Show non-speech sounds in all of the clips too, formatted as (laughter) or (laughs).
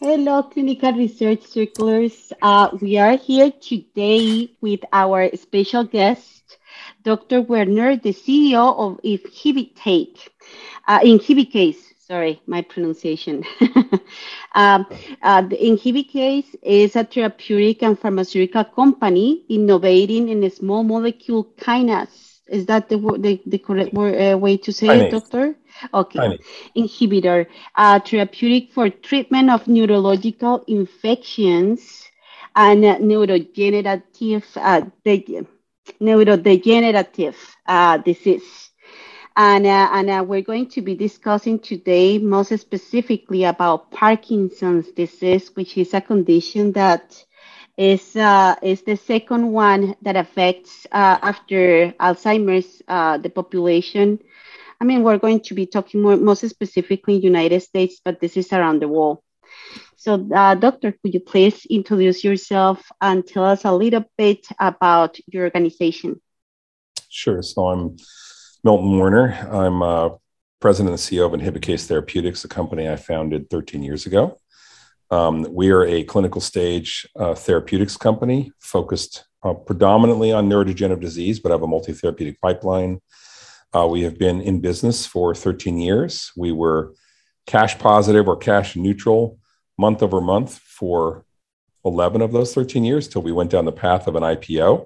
Hello, clinical research circulars. Uh, we are here today with our special guest, Dr. Werner, the CEO of Inhibitake, uh, Inhibikase. Sorry, my pronunciation. (laughs) um, uh, the Inhibikase is a therapeutic and pharmaceutical company innovating in small molecule kinase. Is that the, the, the correct uh, way to say kinase. it, doctor? Okay. Kinase. Inhibitor, uh, therapeutic for treatment of neurological infections and neurodegenerative, uh, de- neurodegenerative uh, disease. And, uh, and uh, we're going to be discussing today most specifically about Parkinson's disease, which is a condition that is uh, is the second one that affects uh, after Alzheimer's uh, the population. I mean, we're going to be talking more most specifically in United States, but this is around the world. So, uh, doctor, could you please introduce yourself and tell us a little bit about your organization? Sure. So I'm Milton Werner. I'm uh, president and CEO of Inhibikase Therapeutics, a company I founded 13 years ago. Um, we are a clinical stage uh, therapeutics company focused uh, predominantly on neurodegenerative disease, but have a multi therapeutic pipeline. Uh, we have been in business for 13 years. We were cash positive or cash neutral month over month for 11 of those 13 years till we went down the path of an IPO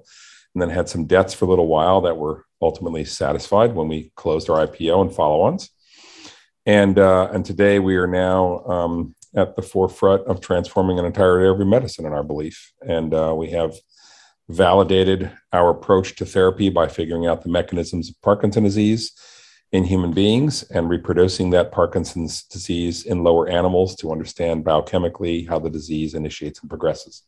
and then had some debts for a little while that were ultimately satisfied when we closed our IPO and follow-ons. And uh, and today we are now um, at the forefront of transforming an entire area of medicine in our belief. And uh, we have validated our approach to therapy by figuring out the mechanisms of Parkinson's disease in human beings and reproducing that Parkinson's disease in lower animals to understand biochemically how the disease initiates and progresses.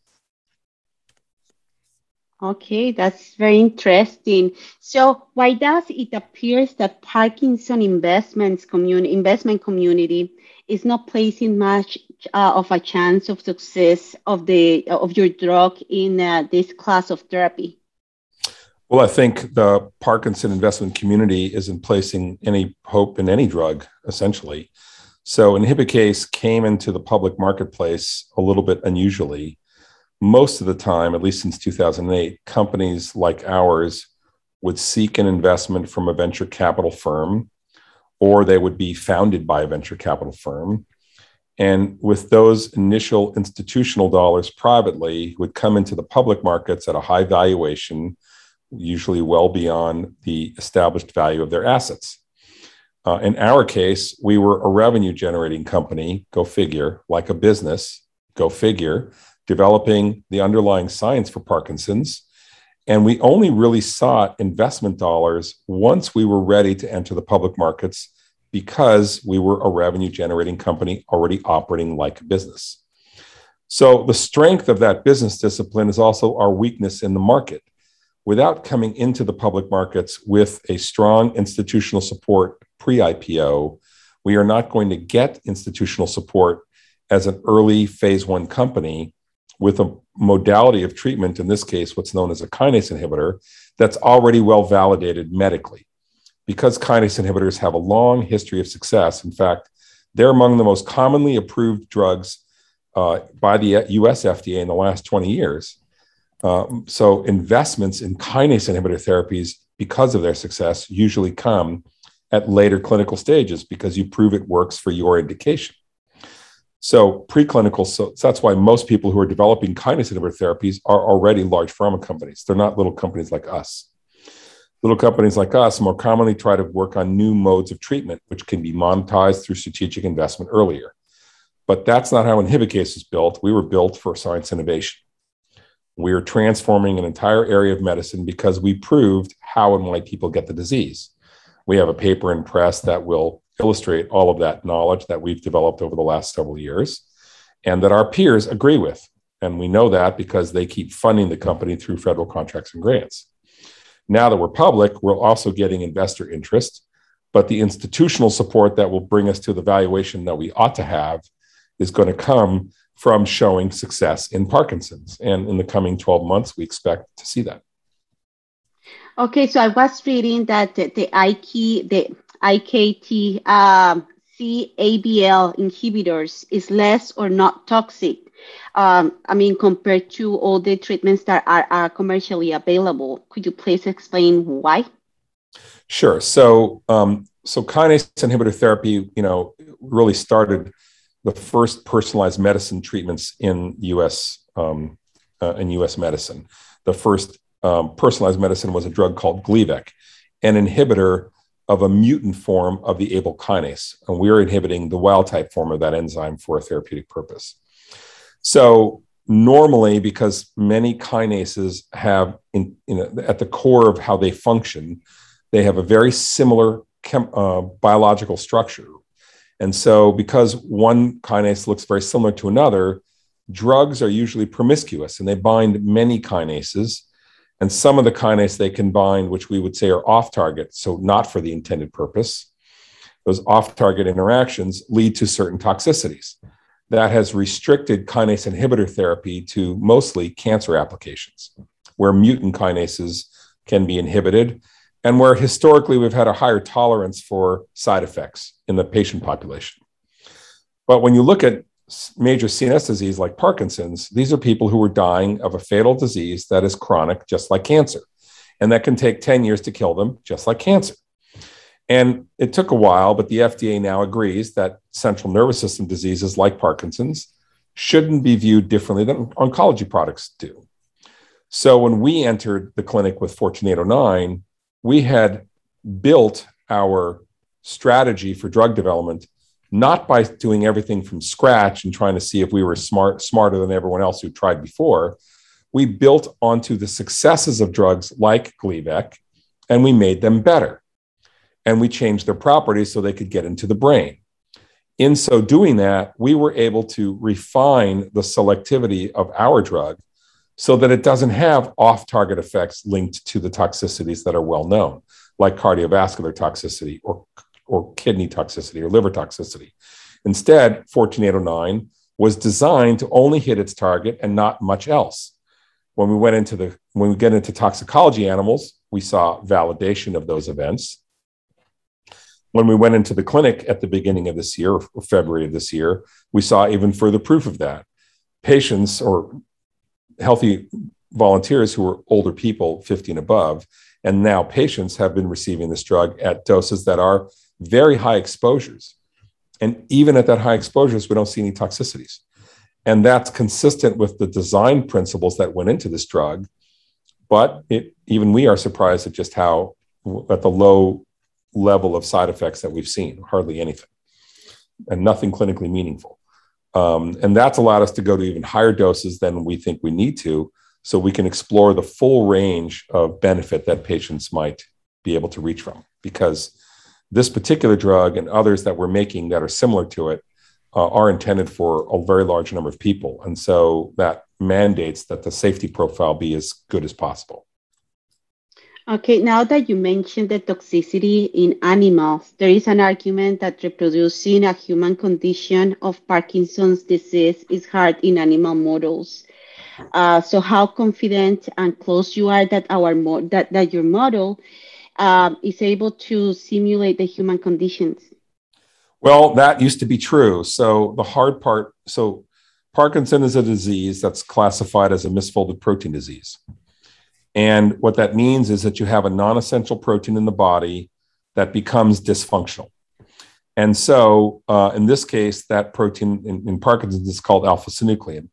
Okay, that's very interesting. So, why does it appears that Parkinson investments community investment community is not placing much uh, of a chance of success of the of your drug in uh, this class of therapy? Well, I think the Parkinson investment community isn't placing any hope in any drug, essentially. So, Inhibikase came into the public marketplace a little bit unusually most of the time, at least since 2008, companies like ours would seek an investment from a venture capital firm, or they would be founded by a venture capital firm. And with those initial institutional dollars privately, would come into the public markets at a high valuation, usually well beyond the established value of their assets. Uh, in our case, we were a revenue generating company, go figure, like a business, go figure, developing the underlying science for Parkinson's. And we only really sought investment dollars once we were ready to enter the public markets because we were a revenue generating company already operating like a business. So, the strength of that business discipline is also our weakness in the market. Without coming into the public markets with a strong institutional support pre IPO, we are not going to get institutional support as an early phase one company with a modality of treatment, in this case, what's known as a kinase inhibitor, that's already well validated medically. Because kinase inhibitors have a long history of success, in fact, they're among the most commonly approved drugs uh, by the US FDA in the last 20 years. Um, so, investments in kinase inhibitor therapies, because of their success, usually come at later clinical stages because you prove it works for your indication. So preclinical, so that's why most people who are developing kinase inhibitor therapies are already large pharma companies. They're not little companies like us. Little companies like us more commonly try to work on new modes of treatment, which can be monetized through strategic investment earlier. But that's not how Inhibikase is built. We were built for science innovation. We are transforming an entire area of medicine because we proved how and why people get the disease. We have a paper in press that will illustrate all of that knowledge that we've developed over the last several years and that our peers agree with. And we know that because they keep funding the company through federal contracts and grants. Now that we're public, we're also getting investor interest, but the institutional support that will bring us to the valuation that we ought to have is going to come from showing success in Parkinson's. And in the coming 12 months, we expect to see that. Okay, so I was reading that the, the IKEA, the IKT um, BCABL inhibitors is less or not toxic? Um, I mean, compared to all the treatments that are, are commercially available. Could you please explain why? Sure. So, um, so kinase inhibitor therapy, you know, really started the first personalized medicine treatments in U.S. Um, uh, in U.S. medicine. The first um, personalized medicine was a drug called Gleevec, an inhibitor of a mutant form of the Abl kinase, and we are inhibiting the wild type form of that enzyme for a therapeutic purpose. So normally, because many kinases have in, in a, at the core of how they function, they have a very similar chem, uh, biological structure. And so, because one kinase looks very similar to another, drugs are usually promiscuous and they bind many kinases. And some of the kinase they can bind, which we would say are off target, so not for the intended purpose, those off target interactions lead to certain toxicities. That has restricted kinase inhibitor therapy to mostly cancer applications, where mutant kinases can be inhibited and where historically we've had a higher tolerance for side effects in the patient population. But when you look at major CNS disease like Parkinson's, these are people who are dying of a fatal disease that is chronic, just like cancer, and that can take 10 years to kill them, just like cancer. And it took a while, but the FDA now agrees that central nervous system diseases like Parkinson's shouldn't be viewed differently than oncology products do. So when we entered the clinic with 14809, we had built our strategy for drug development not by doing everything from scratch and trying to see if we were smart smarter than everyone else who tried before. We built onto the successes of drugs like Gleevec and we made them better. And we changed their properties so they could get into the brain. In so doing that we were able to refine the selectivity of our drug so that it doesn't have off target effects linked to the toxicities that are well known, like cardiovascular toxicity or, or kidney toxicity or liver toxicity. Instead, 14809 was designed to only hit its target and not much else. When we went into the when we get into toxicology animals, we saw validation of those events. When we went into the clinic at the beginning of this year, or February of this year, we saw even further proof of that. Patients or healthy volunteers who were older people, 50 and above, and now patients have been receiving this drug at doses that are very high exposures. And even at that high exposures, we don't see any toxicities. And that's consistent with the design principles that went into this drug. But it, even we are surprised at just how, at the low level of side effects that we've seen, hardly anything, and nothing clinically meaningful. Um, and that's allowed us to go to even higher doses than we think we need to, so we can explore the full range of benefit that patients might be able to reach from. Because this particular drug and others that we're making that are similar to it uh, are intended for a very large number of people. And so that mandates that the safety profile be as good as possible. Okay, now that you mentioned the toxicity in animals, there is an argument that reproducing a human condition of Parkinson's disease is hard in animal models. Uh, so, how confident and close you are that our mo- that, that your model um, is able to simulate the human conditions? Well, that used to be true. So the hard part, so Parkinson is a disease that's classified as a misfolded protein disease. And what that means is that you have a non essential protein in the body that becomes dysfunctional. And so, uh, in this case, that protein in, in Parkinson's is called alpha synuclein.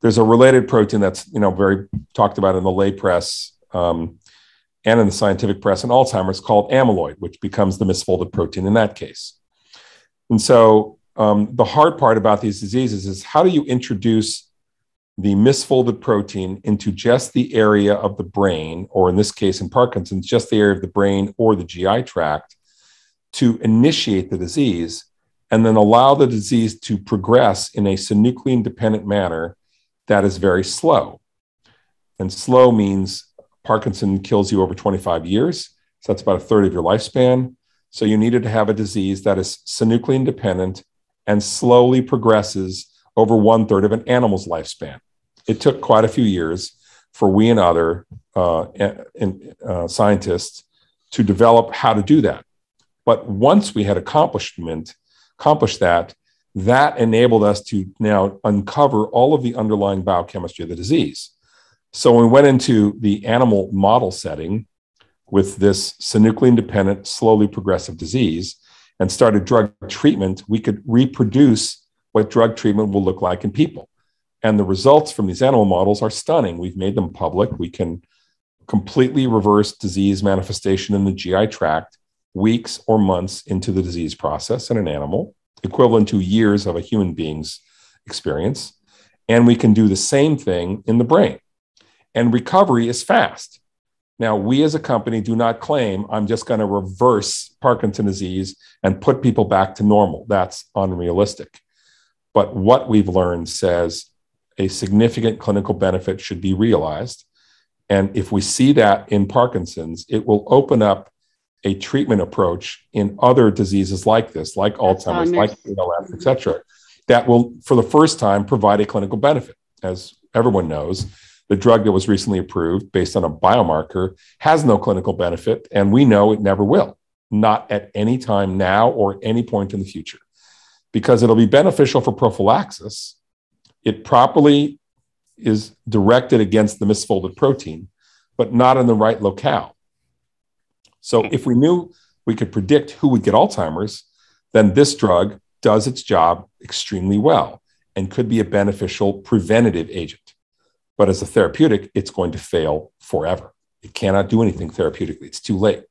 There's a related protein that's you know very talked about in the lay press um, and in the scientific press in Alzheimer's called amyloid, which becomes the misfolded protein in that case. And so, um, the hard part about these diseases is how do you introduce the misfolded protein into just the area of the brain, or in this case in Parkinson's, just the area of the brain or the GI tract to initiate the disease and then allow the disease to progress in a synuclein dependent manner that is very slow. And slow means Parkinson kills you over 25 years. So that's about a third of your lifespan. So you needed to have a disease that is synuclein dependent and slowly progresses over one third of an animal's lifespan. It took quite a few years for we and other uh, and, uh, scientists to develop how to do that. But once we had accomplishment accomplish that, that enabled us to now uncover all of the underlying biochemistry of the disease. So when we went into the animal model setting with this synuclein dependent, slowly progressive disease and started drug treatment, we could reproduce what drug treatment will look like in people. And the results from these animal models are stunning. We've made them public. We can completely reverse disease manifestation in the GI tract weeks or months into the disease process in an animal, equivalent to years of a human being's experience. And we can do the same thing in the brain. And recovery is fast. Now, we as a company do not claim I'm just going to reverse Parkinson's disease and put people back to normal. That's unrealistic. But what we've learned says a significant clinical benefit should be realized. And if we see that in Parkinson's, it will open up a treatment approach in other diseases like this, like Alzheimer's, like ALS, mm-hmm. et cetera, that will, for the first time, provide a clinical benefit. As everyone knows, the drug that was recently approved based on a biomarker has no clinical benefit, and we know it never will, not at any time now or any point in the future, because it'll be beneficial for prophylaxis. It properly is directed against the misfolded protein, but not in the right locale. So hmm. if we knew we could predict who would get Alzheimer's, then this drug does its job extremely well and could be a beneficial preventative agent. But as a therapeutic, it's going to fail forever. It cannot do anything therapeutically. It's too late.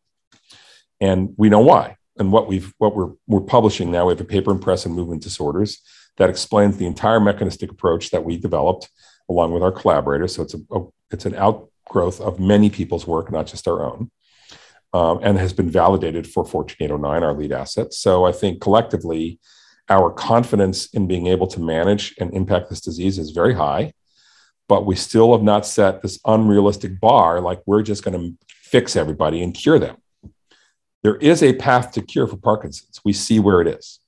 And we know why. And what we've what we're we're publishing now, we have a paper in Press and Movement Disorders that explains the entire mechanistic approach that we developed along with our collaborators. So it's a, a it's an outgrowth of many people's work, not just our own um, and has been validated for 14809, our lead asset. So I think collectively, our confidence in being able to manage and impact this disease is very high, but we still have not set this unrealistic bar like we're just going to fix everybody and cure them. There is a path to cure for Parkinson's. We see where it is.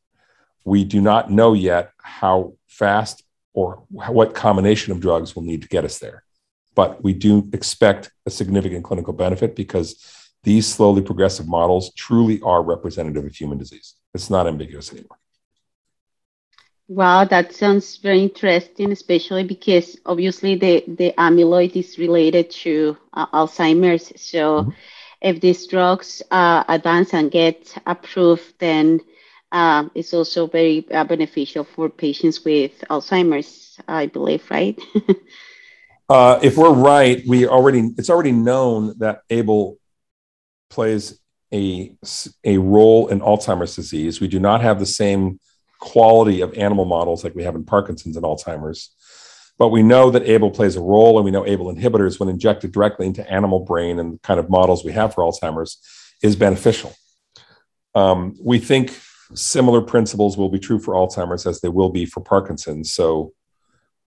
We do not know yet how fast or what combination of drugs will need to get us there. But we do expect a significant clinical benefit because these slowly progressive models truly are representative of human disease. It's not ambiguous anymore. Wow, that sounds very interesting, especially because obviously the, the amyloid is related to uh, Alzheimer's. So, mm-hmm. if these drugs uh, advance and get approved, then uh, it's also very uh, beneficial for patients with Alzheimer's, I believe, right? (laughs) Uh, if we're right, we already it's already known that ABL plays a, a role in Alzheimer's disease. We do not have the same quality of animal models like we have in Parkinson's and Alzheimer's. But we know that ABL plays a role, and we know ABL inhibitors, when injected directly into animal brain and the kind of models we have for Alzheimer's, is beneficial. Um, we think similar principles will be true for Alzheimer's as they will be for Parkinson's. So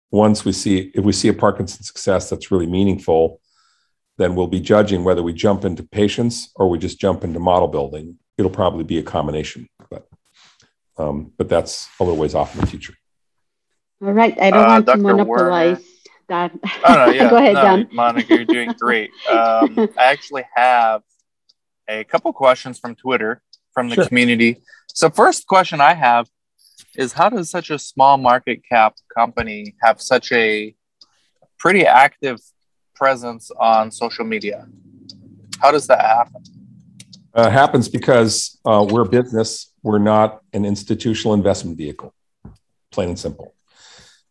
once we see, if we see a Parkinson's success that's really meaningful, then we'll be judging whether we jump into patients or we just jump into model building. It'll probably be a combination, um, but that's a little ways off in the future. All right, I don't uh, want Dr. to monopolize Werner. that. Oh, no, yeah. (laughs) Go ahead, no, John. Monica, you're doing great. (laughs) Um, I actually have a couple questions from Twitter from the sure. community. So, first question I have is how does such a small market cap company have such a pretty active presence on social media. How does that happen? Uh, happens because uh, we're a business. We're not an institutional investment vehicle, plain and simple.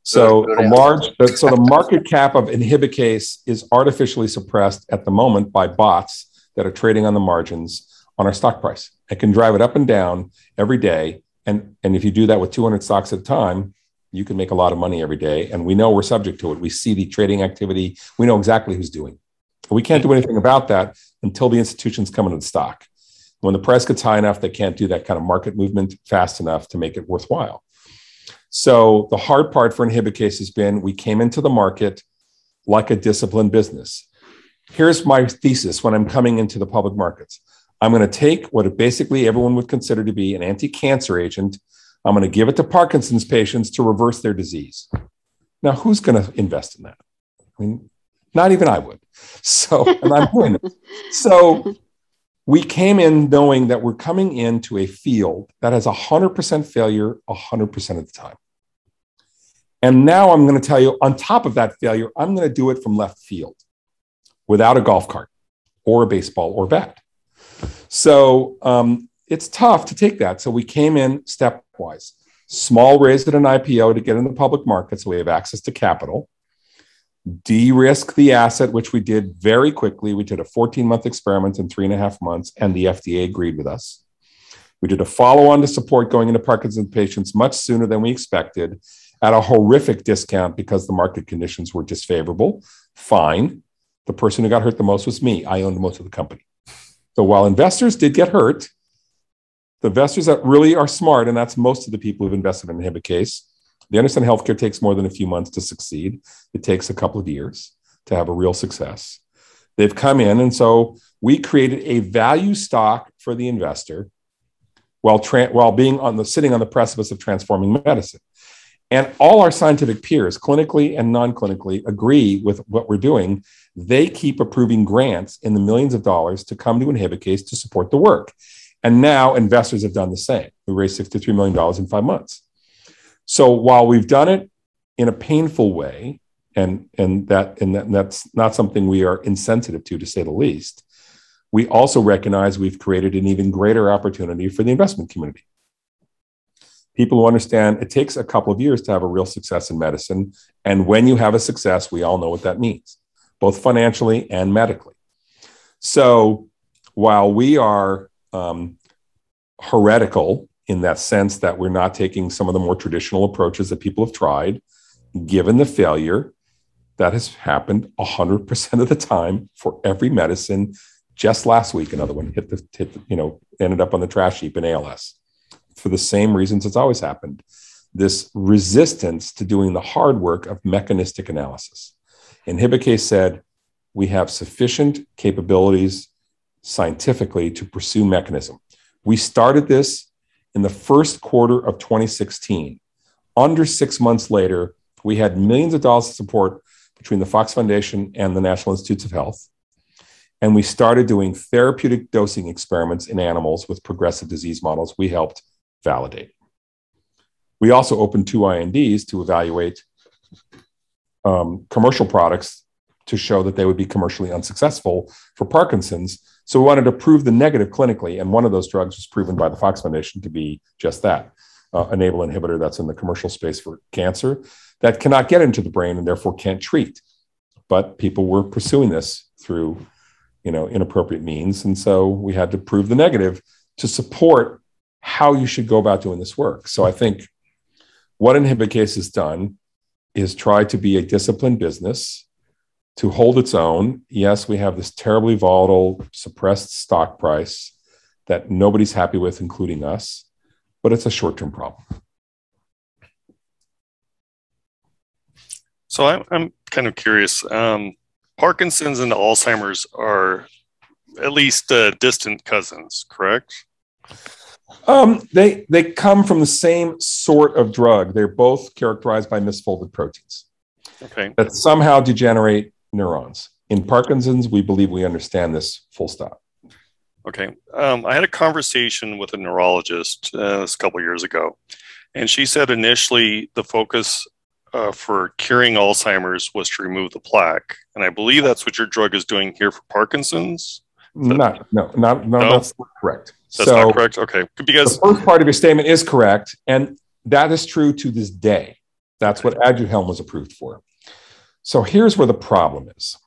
So good, good large, so the market cap of Inhibikase is artificially suppressed at the moment by bots that are trading on the margins on our stock price. It can drive it up and down every day, and and if you do that with 200 stocks at a time, you can make a lot of money every day. And we know we're subject to it. We see the trading activity. We know exactly who's doing. It. We can't do anything about that until the institutions come into the stock. When the price gets high enough, they can't do that kind of market movement fast enough to make it worthwhile. So the hard part for Inhibikase has been we came into the market like a disciplined business. Here's my thesis when I'm coming into the public markets. I'm going to take what basically everyone would consider to be an anti-cancer agent I'm going to give it to Parkinson's patients to reverse their disease. Now, who's going to invest in that? I mean, not even I would. So, and I'm doing it. So, we came in knowing that we're coming into a field that has 100% failure 100% of the time. And now I'm going to tell you, on top of that failure, I'm going to do it from left field without a golf cart or a baseball or bat. So um, it's tough to take that. So we came in stepwise. Small raise at an IPO to get in the public market so we have access to capital. De risk the asset, which we did very quickly. We did a 14 month experiment in three and a half months, and the FDA agreed with us. We did a follow on to support going into Parkinson's patients much sooner than we expected at a horrific discount because the market conditions were disfavorable. Fine. The person who got hurt the most was me. I owned most of the company. So while investors did get hurt, the investors that really are smart, and that's most of the people who've invested in Inhibikase, they understand healthcare takes more than a few months to succeed. It takes a couple of years to have a real success. They've come in, and so we created a value stock for the investor while, tra- while being on the sitting on the precipice of transforming medicine. And all our scientific peers, clinically and non clinically, agree with what we're doing. They keep approving grants in the millions of dollars to come to Inhibikase to support the work. And now investors have done the same. We raised $63 million in five months. So while we've done it in a painful way, and, and, that, and, that, and that's not something we are insensitive to, to say the least, we also recognize we've created an even greater opportunity for the investment community people who understand it takes a couple of years to have a real success in medicine. And when you have a success, we all know what that means, both financially and medically. So while we are um, heretical in that sense that we're not taking some of the more traditional approaches that people have tried, given the failure that has happened 100% of the time for every medicine. Just last week, another one hit the, hit the, you know, ended up on the trash heap in ALS for the same reasons it's always happened this resistance to doing the hard work of mechanistic analysis. Inhibikase said, we have sufficient capabilities scientifically to pursue mechanism. We started this in the first quarter of 2016. Under six months later, we had millions of dollars of support between the Fox Foundation and the National Institutes of Health. And we started doing therapeutic dosing experiments in animals with progressive disease models. We helped validate. We also opened two INDs to evaluate um, commercial products to show that they would be commercially unsuccessful for Parkinson's. So we wanted to prove the negative clinically, and one of those drugs was proven by the Fox Foundation to be just that uh, enable inhibitor that's in the commercial space for cancer that cannot get into the brain and therefore can't treat. But people were pursuing this through, you know, inappropriate means, and so we had to prove the negative to support how you should go about doing this work. So I think what Inhibikase has done is try to be a disciplined business to hold its own. Yes, we have this terribly volatile, suppressed stock price that nobody's happy with, including us, but it's a short term problem. So I'm, I'm kind of curious. Um, Parkinson's and Alzheimer's are at least uh, distant cousins, correct? Um, they they come from the same sort of drug. They're both characterized by misfolded proteins okay. that somehow degenerate neurons. In Parkinson's, we believe we understand this. Full stop. Okay. Um, I had a conversation with a neurologist uh, a couple years ago, and she said initially the focus uh, for curing Alzheimer's was to remove the plaque, and I believe that's what your drug is doing here for Parkinson's. Not, no, not, no, no, that's correct. That's so not correct. Okay, because the first part of your statement is correct, and that is true to this day. That's what Aduhelm was approved for. So here's where the problem is.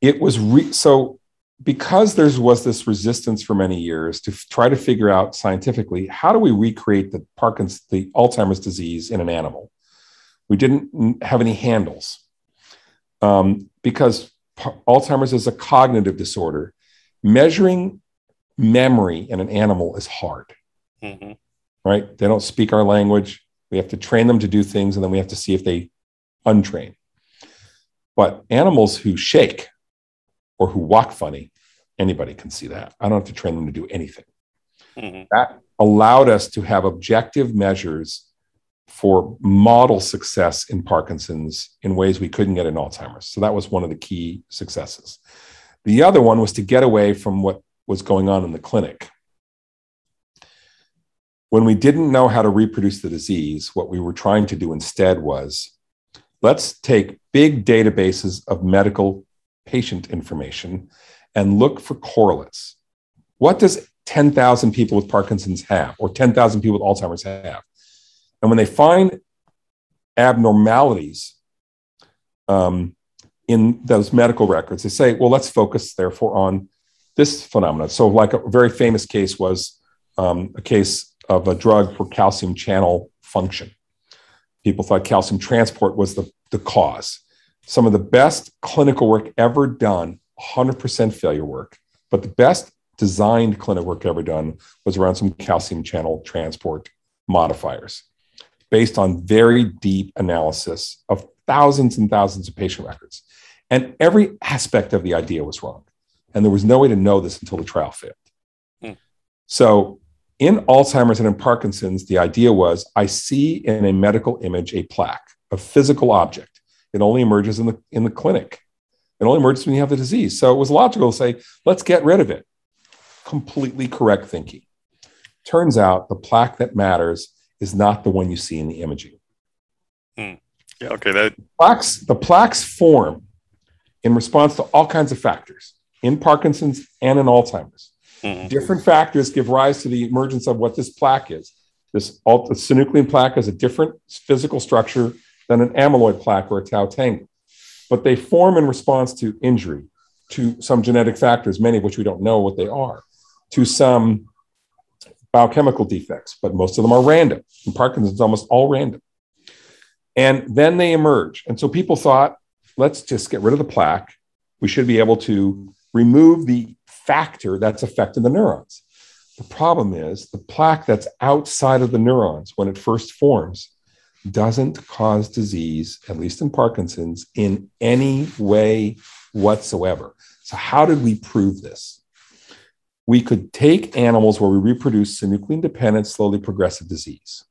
It was re- so because there was this resistance for many years to f- try to figure out scientifically how do we recreate the Parkinson's, the Alzheimer's disease in an animal. We didn't have any handles um, because Alzheimer's is a cognitive disorder. Measuring memory in an animal is hard, mm-hmm. right? They don't speak our language. We have to train them to do things, and then we have to see if they untrain. But animals who shake or who walk funny, anybody can see that. I don't have to train them to do anything. Mm-hmm. That allowed us to have objective measures for model success in Parkinson's in ways we couldn't get in Alzheimer's. So that was one of the key successes. The other one was to get away from what was going on in the clinic. When we didn't know how to reproduce the disease, what we were trying to do instead was let's take big databases of medical patient information and look for correlates. What does 10,000 people with Parkinson's have, or 10,000 people with Alzheimer's have? And when they find abnormalities um, in those medical records, they say, well, let's focus therefore on this phenomenon. So, like a very famous case was um, a case of a drug for calcium channel function. People thought calcium transport was the, the cause. Some of the best clinical work ever done, 100% failure work, but the best designed clinical work ever done was around some calcium channel transport modifiers based on very deep analysis of thousands and thousands of patient records. And every aspect of the idea was wrong. And there was no way to know this until the trial failed. Hmm. So, in Alzheimer's and in Parkinson's, the idea was I see in a medical image a plaque, a physical object. It only emerges in the, in the clinic. It only emerges when you have the disease. So it was logical to say, let's get rid of it. Completely correct thinking. Turns out the plaque that matters is not the one you see in the imaging. Hmm. Yeah, okay. That plaques, the plaques form in response to all kinds of factors in Parkinson's and in Alzheimer's. Mm-hmm. Different factors give rise to the emergence of what this plaque is. This alt- synuclein plaque has a different physical structure than an amyloid plaque or a tau tangle, but they form in response to injury, to some genetic factors, many of which we don't know what they are, to some biochemical defects, but most of them are random. In Parkinson's, almost all random. And then they emerge. And so people thought, let's just get rid of the plaque. We should be able to remove the factor that's affecting the neurons. The problem is the plaque that's outside of the neurons when it first forms doesn't cause disease, at least in Parkinson's, in any way whatsoever. So, how did we prove this? We could take animals where we reproduce synuclein dependent, slowly progressive disease,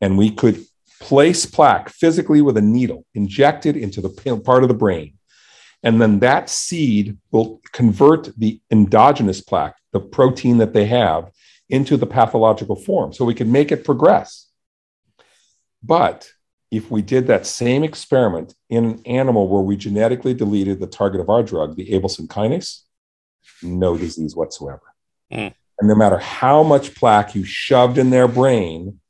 and we could place plaque physically with a needle injected into the part of the brain. And then that seed will convert the endogenous plaque, the protein that they have, into the pathological form. So we can make it progress. But if we did that same experiment in an animal where we genetically deleted the target of our drug, the Abelson kinase, no disease whatsoever. Mm. And no matter how much plaque you shoved in their brain,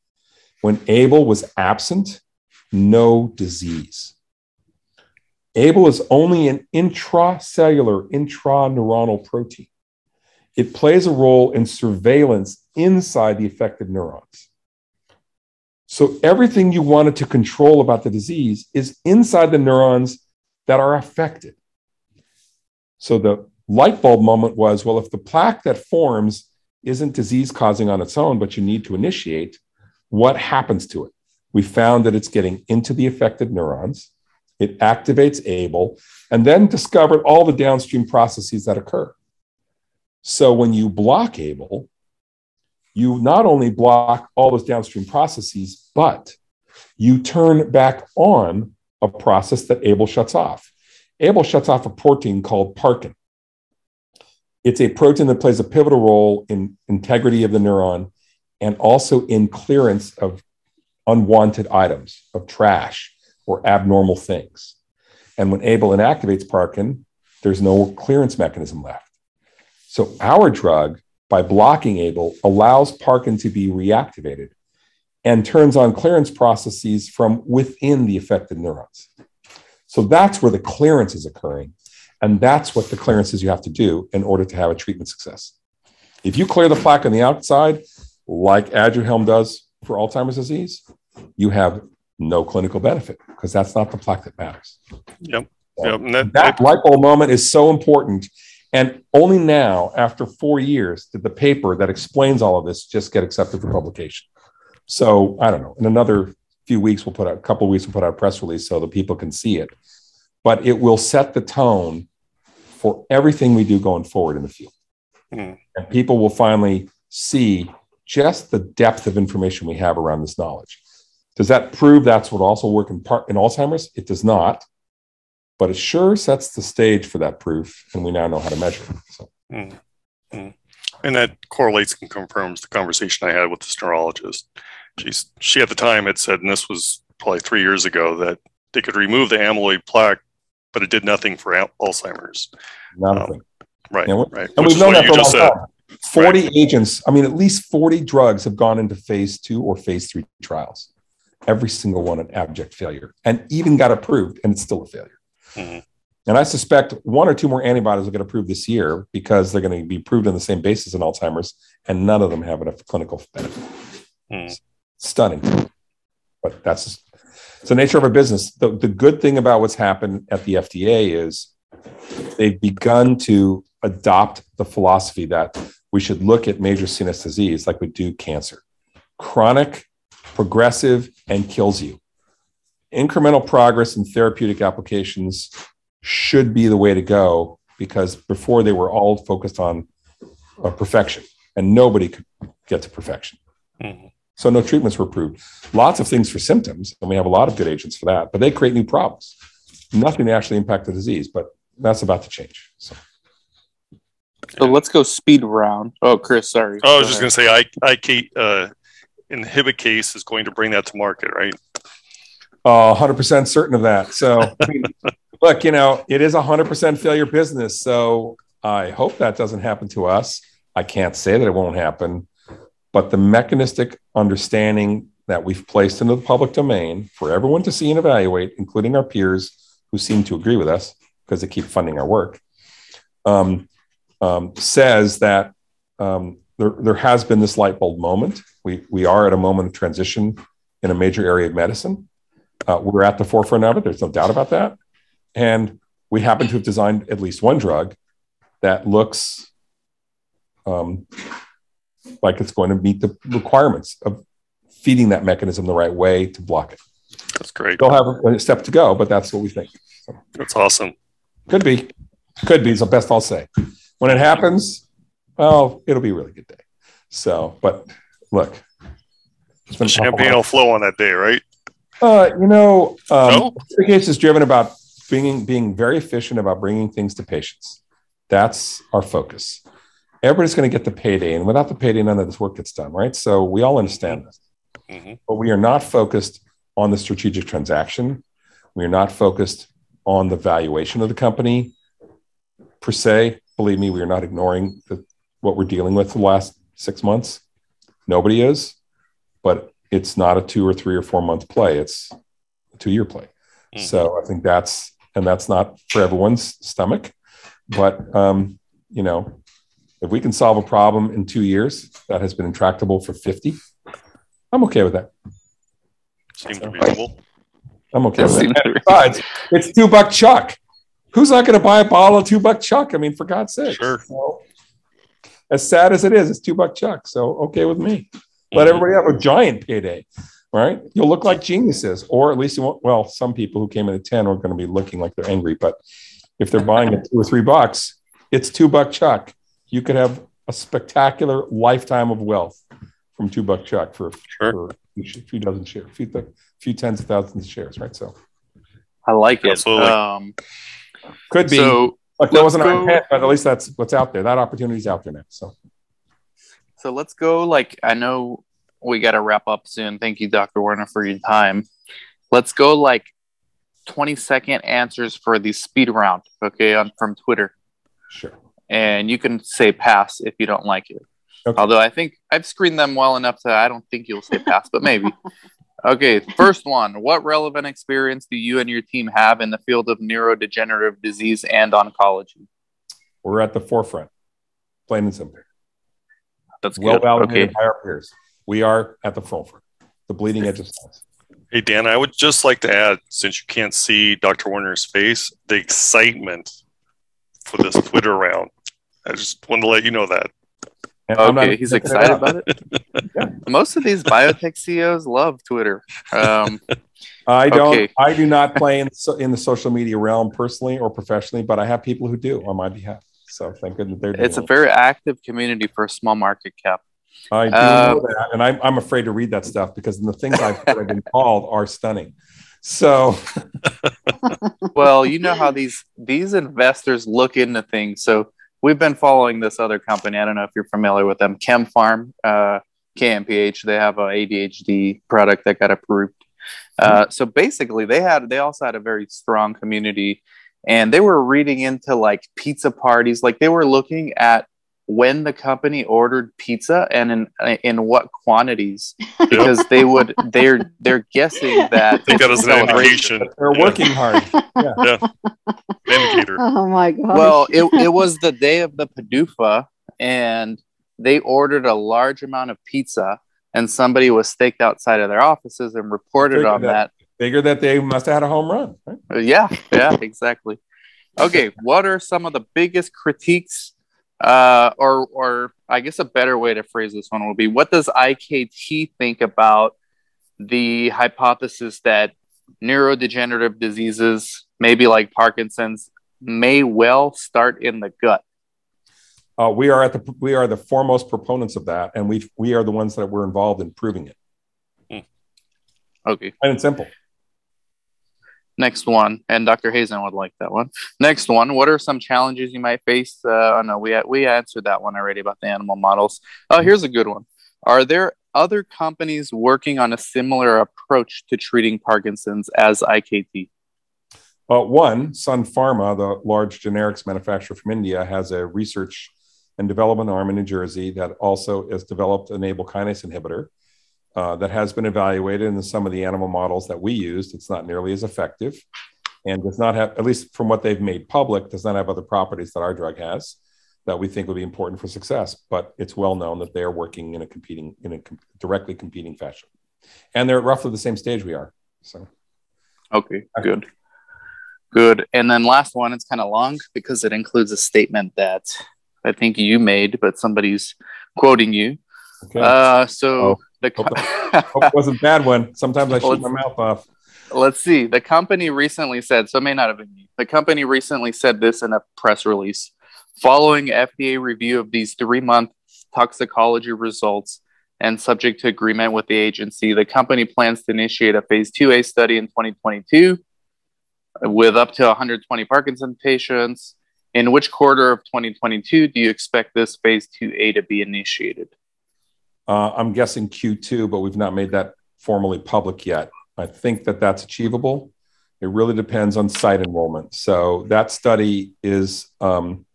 when Abl was absent, no disease. Abl is only an intracellular, intraneuronal protein. It plays a role in surveillance inside the affected neurons. So everything you wanted to control about the disease is inside the neurons that are affected. So the light bulb moment was well, if the plaque that forms isn't disease causing on its own, but you need to initiate, what happens to it? We found that it's getting into the affected neurons, it activates Abl, and then discovered all the downstream processes that occur. So when you block Abl, you not only block all those downstream processes, but you turn back on a process that Abl shuts off. Abl shuts off a protein called parkin. It's a protein that plays a pivotal role in integrity of the neuron and also in clearance of unwanted items, of trash or abnormal things. And when Abl inactivates Parkin, there's no clearance mechanism left. So our drug, by blocking Abl, allows Parkin to be reactivated and turns on clearance processes from within the affected neurons. So that's where the clearance is occurring. And that's what the clearances you have to do in order to have a treatment success. If you clear the plaque on the outside, like Aduhelm does for Alzheimer's disease, you have no clinical benefit because that's not the plaque that matters. Yep. yep. that, that light bulb moment is so important. And only now, after four years, did the paper that explains all of this just get accepted for publication. So I don't know. In another few weeks, we'll put out a couple weeks, we'll put out a press release so that people can see it. But it will set the tone for everything we do going forward in the field. Mm. And people will finally see just the depth of information we have around this knowledge. Does that prove that's what also work in part in Alzheimer's? It does not, but it sure sets the stage for that proof, and we now know how to measure it. So. Mm. Mm. And that correlates and confirms the conversation I had with this neurologist. She's she at the time had said, and this was probably three years ago, that they could remove the amyloid plaque, but it did nothing for al- Alzheimer's. Nothing. Um, right, we- right. And Which we've known that for a long said. time. 40 agents, I mean, at least 40 drugs have gone into phase two or phase three trials. Every single one an abject failure and even got approved, and it's still a failure. Mhm. And I suspect one or two more antibodies will get approved this year because they're going to be approved on the same basis in Alzheimer's, and none of them have enough clinical benefit. Mm. Stunning. But that's it's the nature of a business. The, the good thing about what's happened at the FDA is they've begun to adopt the philosophy that we should look at major CNS disease like we do cancer. Chronic, progressive, and kills you. Incremental progress in therapeutic applications should be the way to go because before they were all focused on uh, perfection and nobody could get to perfection. Mhm. So no treatments were approved. Lots of things for symptoms, and we have a lot of good agents for that, but they create new problems. Nothing to actually impact the disease, but that's about to change. So So let's go speed round. Oh, Chris, sorry. Oh, I was just going to say, I, I, Uh, Inhibikase is going to bring that to market, right? uh, 100% certain of that. So I mean, (laughs) look, you know, it is a 100% failure business. So I hope that doesn't happen to us. I can't say that it won't happen, but the mechanistic understanding that we've placed into the public domain for everyone to see and evaluate, including our peers who seem to agree with us because they keep funding our work, um, um, says that um, there, there has been this light bulb moment. We, we are at a moment of transition in a major area of medicine. Uh, we're at the forefront of it. There's no doubt about that. And we happen to have designed at least one drug that looks um, like it's going to meet the requirements of feeding that mechanism the right way to block it. That's great. Still have a step to go, but that's what we think. That's awesome. Could be, could be. Is the best I'll say. When it happens, well, it'll be a really good day. So, but look, it's been Champagne will flow on that day, right? Uh, you know, um, No? the case is driven about being being very efficient about bringing things to patients. That's our focus. Everybody's going to get the payday, and without the payday, none of this work gets done, right? So we all understand this, Mhm. but we are not focused on the strategic transaction. We are not focused on the valuation of the company per se. Believe me, we are not ignoring the, what we're dealing with the last six months. Nobody is, but it's not a two or three or four month play. It's a two year play. Mhm. So I think that's, and that's not for everyone's stomach, but, um, you know, if we can solve a problem in two years that has been intractable for 50, I'm okay with that. Seems reasonable. I'm okay with Seems that. Besides, it's two buck chuck. Who's not going to buy a bottle of two buck chuck? I mean, for God's sake. Sure. So, as sad as it is, it's two buck chuck. So okay with me. Let everybody have a giant payday, right? You'll look like geniuses, or at least you won't. Well, some people who came in at 10 are going to be looking like they're angry, but if they're buying at two or three bucks, it's two buck chuck. You could have a spectacular lifetime of wealth from two buck chuck for, Sure. for a few dozen shares, a few, few tens of thousands of shares, right? So I like it. Absolutely. Um, could be. so Like that wasn't our go- intent, but at least that's what's out there. That opportunity's out there now. So So let's go. Like, I know we got to wrap up soon. Thank you, Dr. Warner, for your time. Let's go like 20 second answers for the speed round, okay, on from Twitter. sure. And you can say pass if you don't like it. Okay. Although I think I've screened them well enough that I don't think you'll say pass, but maybe. (laughs) Okay, first one. What relevant experience do you and your team have in the field of neurodegenerative disease and oncology? We're at the forefront, plain and simple. That's Well good. validated Okay. by our peers. We are at the forefront, the bleeding edge of science. Hey, Dan, I would just like to add, since you can't see Dr. Warner's face, the excitement for this Twitter round. I just wanted to let you know that. And I'm not Okay, he's excited about it. (laughs) Most of these biotech CEOs love Twitter. Um, I don't. Okay. I do not play in, so, in the social media realm personally or professionally, but I have people who do on my behalf. So thank goodness they're doing it's a very active community for a small market cap. I do uh, know that, and I'm, I'm afraid to read that stuff because the things I've, heard I've been called are stunning. So (laughs) Well, you know how these these investors look into things. So we've been following this other company. I don't know if you're familiar with them, KemPharm, uh, KMPH. They have a ADHD product that got approved. Uh, so basically, they had they also had a very strong community, and they were reading into like pizza parties. Like they were looking at when the company ordered pizza and in in what quantities (laughs) because they would they're they're guessing (laughs) that they got a celebration. They're yeah. working hard. (laughs) Yeah. yeah. Indicator. Oh my god. Well, it, it was the day of the PDUFA and they ordered a large amount of pizza and somebody was staked outside of their offices and reported on that, that. Figure that they must have had a home run. Right? Yeah, yeah, exactly. Okay, what are some of the biggest critiques uh, or, or I guess a better way to phrase this one would be what does IKT think about the hypothesis that neurodegenerative diseases, maybe like Parkinson's, may well start in the gut? Uh, we are at the we are the foremost proponents of that, and we we are the ones that were involved in proving it. Hmm. Okay, and it's simple. Next one, and Dr. Hazen would like that one. Next one, what are some challenges you might face? Uh, oh no, we we answered that one already about the animal models. Oh, here's a good one. Are there other companies working on a similar approach to treating Parkinson's as IKT? Well, uh, one, Sun Pharma, the large generics manufacturer from India, has a research and development arm in New Jersey that also has developed an Abl kinase inhibitor uh, that has been evaluated in some of the animal models that we used. It's not nearly as effective and does not have, at least from what they've made public, does not have other properties that our drug has that we think would be important for success. But it's well known that they are working in a competing, in a com- directly competing fashion. And they're at roughly the same stage we are. So, okay, good. Good. And then last one, it's kind of long because it includes a statement that I think you made, but somebody's quoting you. Okay. Uh, so oh. The co- hope, it wasn't bad one. Sometimes I shoot my mouth off. Let's see. The company recently said, so it may not have been me. The company recently said this in a press release. Following FDA review of these three month toxicology results and subject to agreement with the agency, the company plans to initiate a phase 2A study in 2022 with up to 120 Parkinson patients. In which quarter of 2022 do you expect this phase 2A to be initiated? Uh, I'm guessing Q2, but we've not made that formally public yet. I think that that's achievable. It really depends on site enrollment. So that study is, um,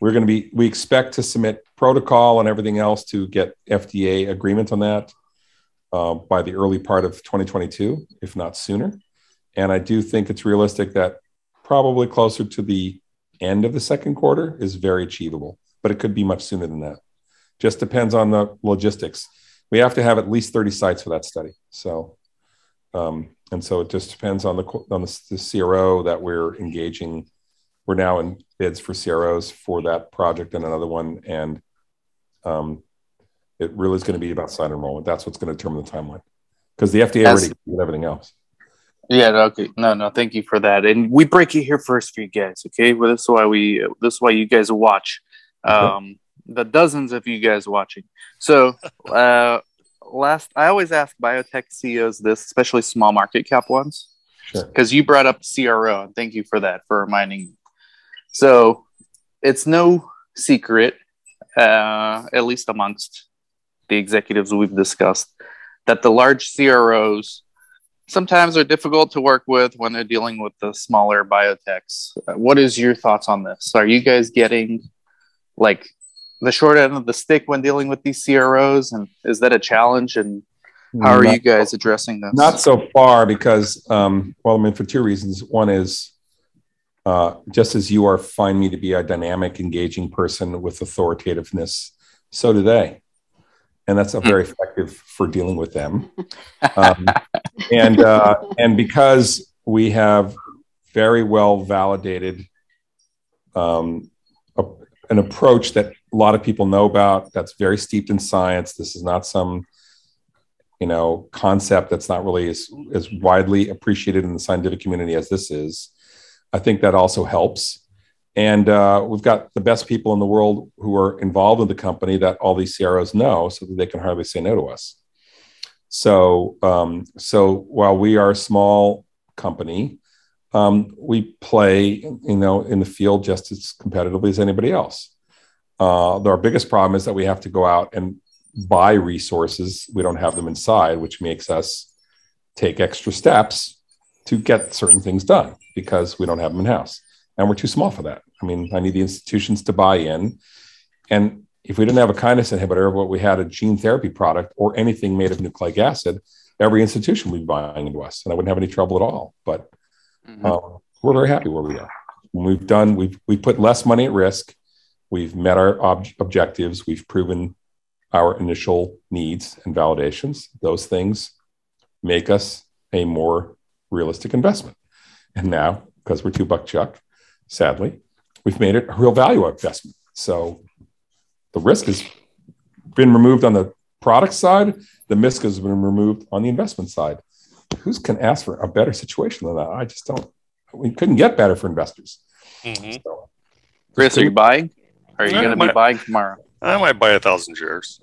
we're going to be, we expect to submit protocol and everything else to get FDA agreement on that uh, by the early part of 2022, if not sooner. And I do think it's realistic that probably closer to the end of the second quarter is very achievable, but it could be much sooner than that. Just depends on the logistics. We have to have at least 30 sites for that study. So, um, and so it just depends on the on the, the CRO that we're engaging. We're now in bids for CROs for that project and another one, and um, it really is going to be about site enrollment. That's what's going to determine the timeline because the FDA already did everything else. Yeah. Okay. No. No. Thank you for that. And we break it here first for you guys. Okay. Well, this is why we. This is why you guys watch. Um, the dozens of you guys watching. So, uh, last, I always ask biotech CEOs this, especially small market cap ones, because sure. you brought up CRO, and thank you for that for reminding me. So, it's no secret, uh, at least amongst the executives we've discussed, that the large CROs sometimes are difficult to work with when they're dealing with the smaller biotechs. What is your thoughts on this? Are you guys getting like the short end of the stick when dealing with these CROs? And is that a challenge? And how are not, you guys addressing this? Not so far because, um, well, I mean, for two reasons. One is uh, just as you are find me to be a dynamic, engaging person with authoritativeness, so do they. And that's very effective for dealing with them. (laughs) Um, and, uh, and because we have very well validated um, an approach that a lot of people know about that's very steeped in science. This is not some, you know, concept that's not really as, as widely appreciated in the scientific community as this is. I think that also helps. And uh, we've got the best people in the world who are involved in the company that all these CROs know, so that they can hardly say no to us. So, um, so while we are a small company, um, we play, you know, in the field just as competitively as anybody else. Uh, our biggest problem is that we have to go out and buy resources. We don't have them inside, which makes us take extra steps to get certain things done because we don't have them in house, and we're too small for that. I mean, I need the institutions to buy in, and if we didn't have a kinase inhibitor, but we had a gene therapy product or anything made of nucleic acid, every institution would be buying into us, and I wouldn't have any trouble at all. But mm-hmm. uh, we're very happy where we are. we've done, we've we put less money at risk. We've met our ob- objectives. We've proven our initial needs and validations. Those things make us a more realistic investment. And now, because we're two buck chuck, sadly, we've made it a real value investment. So the risk has been removed on the product side. The risk has been removed on the investment side. Who can ask for a better situation than that? I just don't. We couldn't get better for investors. Mm-hmm. So, Chris, are you buying? Are you going to be buying tomorrow? I might buy a thousand shares.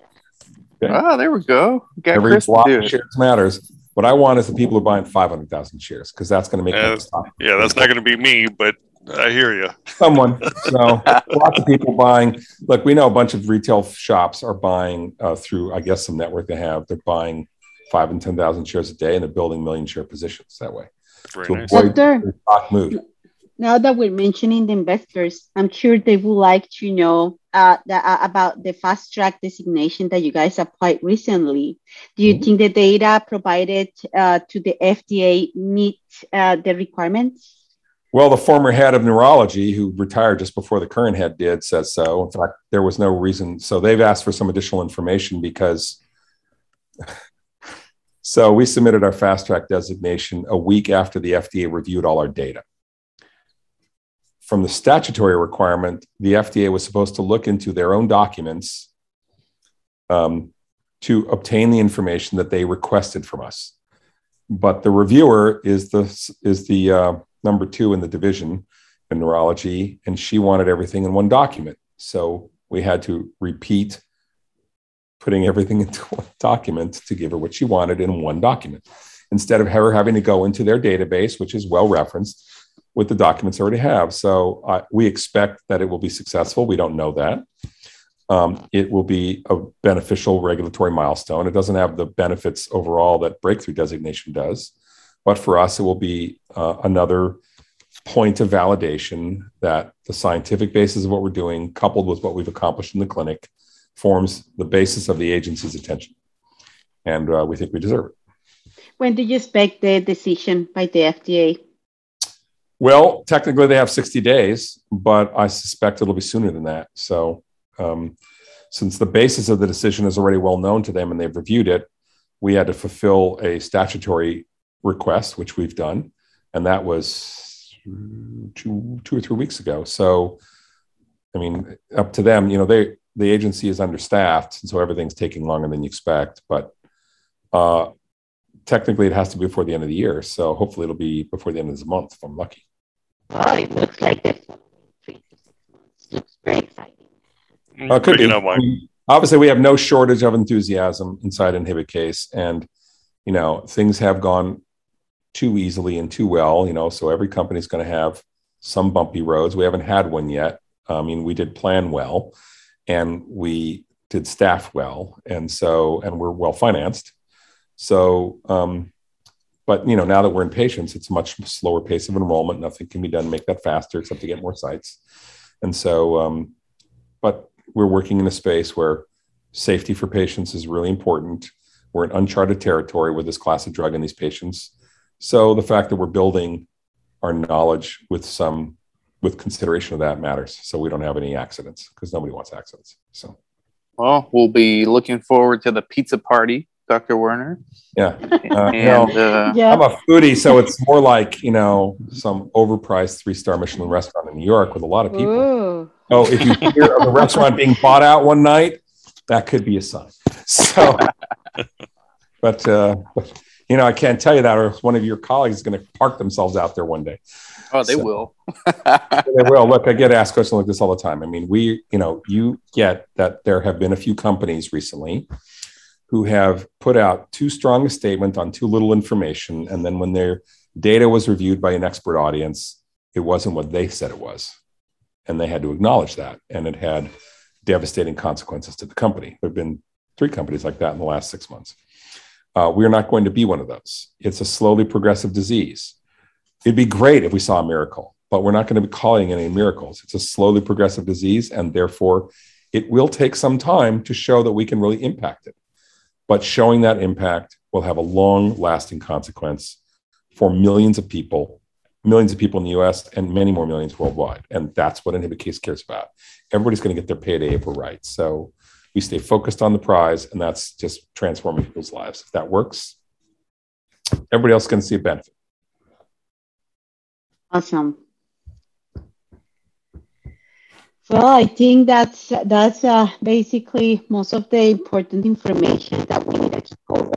Okay. Oh, there we go. Got Every Chris block of shares matters. What I want is the people who are buying 500,000 shares because that's going to make uh, Yeah, that's not going to be me, but I hear you. Someone. (laughs) So lots of people buying. Look, we know a bunch of retail shops are buying uh, through, I guess, some network they have. They're buying five and ten thousand shares a day, and they're building million share positions that way. Very to nice. Doctor, move. Now that we're mentioning the investors, I'm sure they would like to know uh, the, uh, about the fast track designation that you guys applied recently. Do you mm-hmm. think the data provided uh, to the FDA meet uh, the requirements? Well, the former head of neurology, who retired just before the current head did, says so. In fact, there was no reason. So they've asked for some additional information because. (laughs) so we submitted our fast track designation a week after the FDA reviewed all our data. From the statutory requirement, the FDA was supposed to look into their own documents um, to obtain the information that they requested from us. But the reviewer is the is the uh, number two in the division in neurology, and she wanted everything in one document. So we had to repeat putting everything (laughs) into one document to give her what she wanted in one document instead of her having to go into their database, which is well referenced with the documents already have. So uh, we expect that it will be successful. We don't know that. Um, it will be a beneficial regulatory milestone. It doesn't have the benefits overall that breakthrough designation does. But for us, it will be uh, another point of validation that the scientific basis of what we're doing, coupled with what we've accomplished in the clinic, forms the basis of the agency's attention. And uh, we think we deserve it. When do you expect the decision by the FDA? Well, technically, they have 60 days, but I suspect it'll be sooner than that. So, um, since the basis of the decision is already well known to them and they've reviewed it, we had to fulfill a statutory request, which we've done, and that was two two or three weeks ago. So, I mean, up to them. You know, they the agency is understaffed, and so everything's taking longer than you expect. But uh, technically, it has to be before the end of the year. So hopefully, it'll be before the end of this month if I'm lucky. Well, it looks like it's three to six months. Looks very exciting. Uh, could be. Obviously, we have no shortage of enthusiasm inside Inhibikase, and you know things have gone too easily and too well, you know, so every company is going to have some bumpy roads. We haven't had one yet. I mean, we did plan well and we did staff well. And so, and we're well financed. So, um, but you know, now that we're in patients, it's a much slower pace of enrollment. Nothing can be done to make that faster except to get more sites. And so, um, but we're working in a space where safety for patients is really important. We're in uncharted territory with this class of drug in these patients so the fact that we're building our knowledge with some with consideration of that matters. So we don't have any accidents because nobody wants accidents. So well, we'll be looking forward to the pizza party, Dr. Werner. Yeah. (laughs) Uh, and, you know, uh, yeah. I'm a foodie, so it's more like, you know, some overpriced three star Michelin restaurant in New York with a lot of people. Ooh. Oh, if you (laughs) hear of a restaurant being bought out one night, that could be a sign. So, (laughs) but, uh, you know, I can't tell you that, or one of your colleagues is going to park themselves out there one day. Oh, they so, will. they will. Look, I get asked questions like this all the time. I mean, we, you know, you get that there have been a few companies recently who have put out too strong a statement on too little information, and then when they're Data was reviewed by an expert audience. It wasn't what they said it was. And they had to acknowledge that. And it had devastating consequences to the company. There have been three companies like that in the last six months. Uh, we're not going to be one of those. It's a slowly progressive disease. It'd be great if we saw a miracle, but we're not going to be calling any miracles. It's a slowly progressive disease, and therefore, it will take some time to show that we can really impact it. But showing that impact will have a long lasting consequence for millions of people, millions of people in the US, and many more millions worldwide. And that's what Inhibikase cares about. Everybody's going to get their payday if we're right. So we stay focused on the prize, and that's just transforming people's lives. If that works, everybody else to see a benefit. Awesome. Well, I think that's that's uh, basically most of the important information that we needed to cover.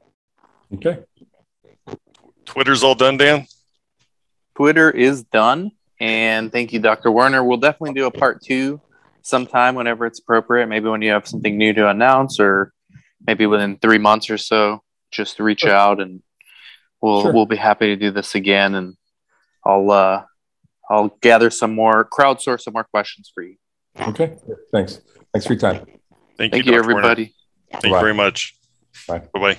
Okay. Twitter's all done, Dan. Twitter is done, and thank you, Dr. Werner. We'll definitely do a part two sometime whenever it's appropriate. Maybe when you have something new to announce, or maybe within three months or so. Just reach sure. out, and we'll sure. we'll be happy to do this again. And I'll uh, I'll gather some more, crowdsource some more questions for you. Okay, thanks. Thanks for your time. Thank, Thank you, you everybody. Thank Bye. you very much. Bye. Bye bye.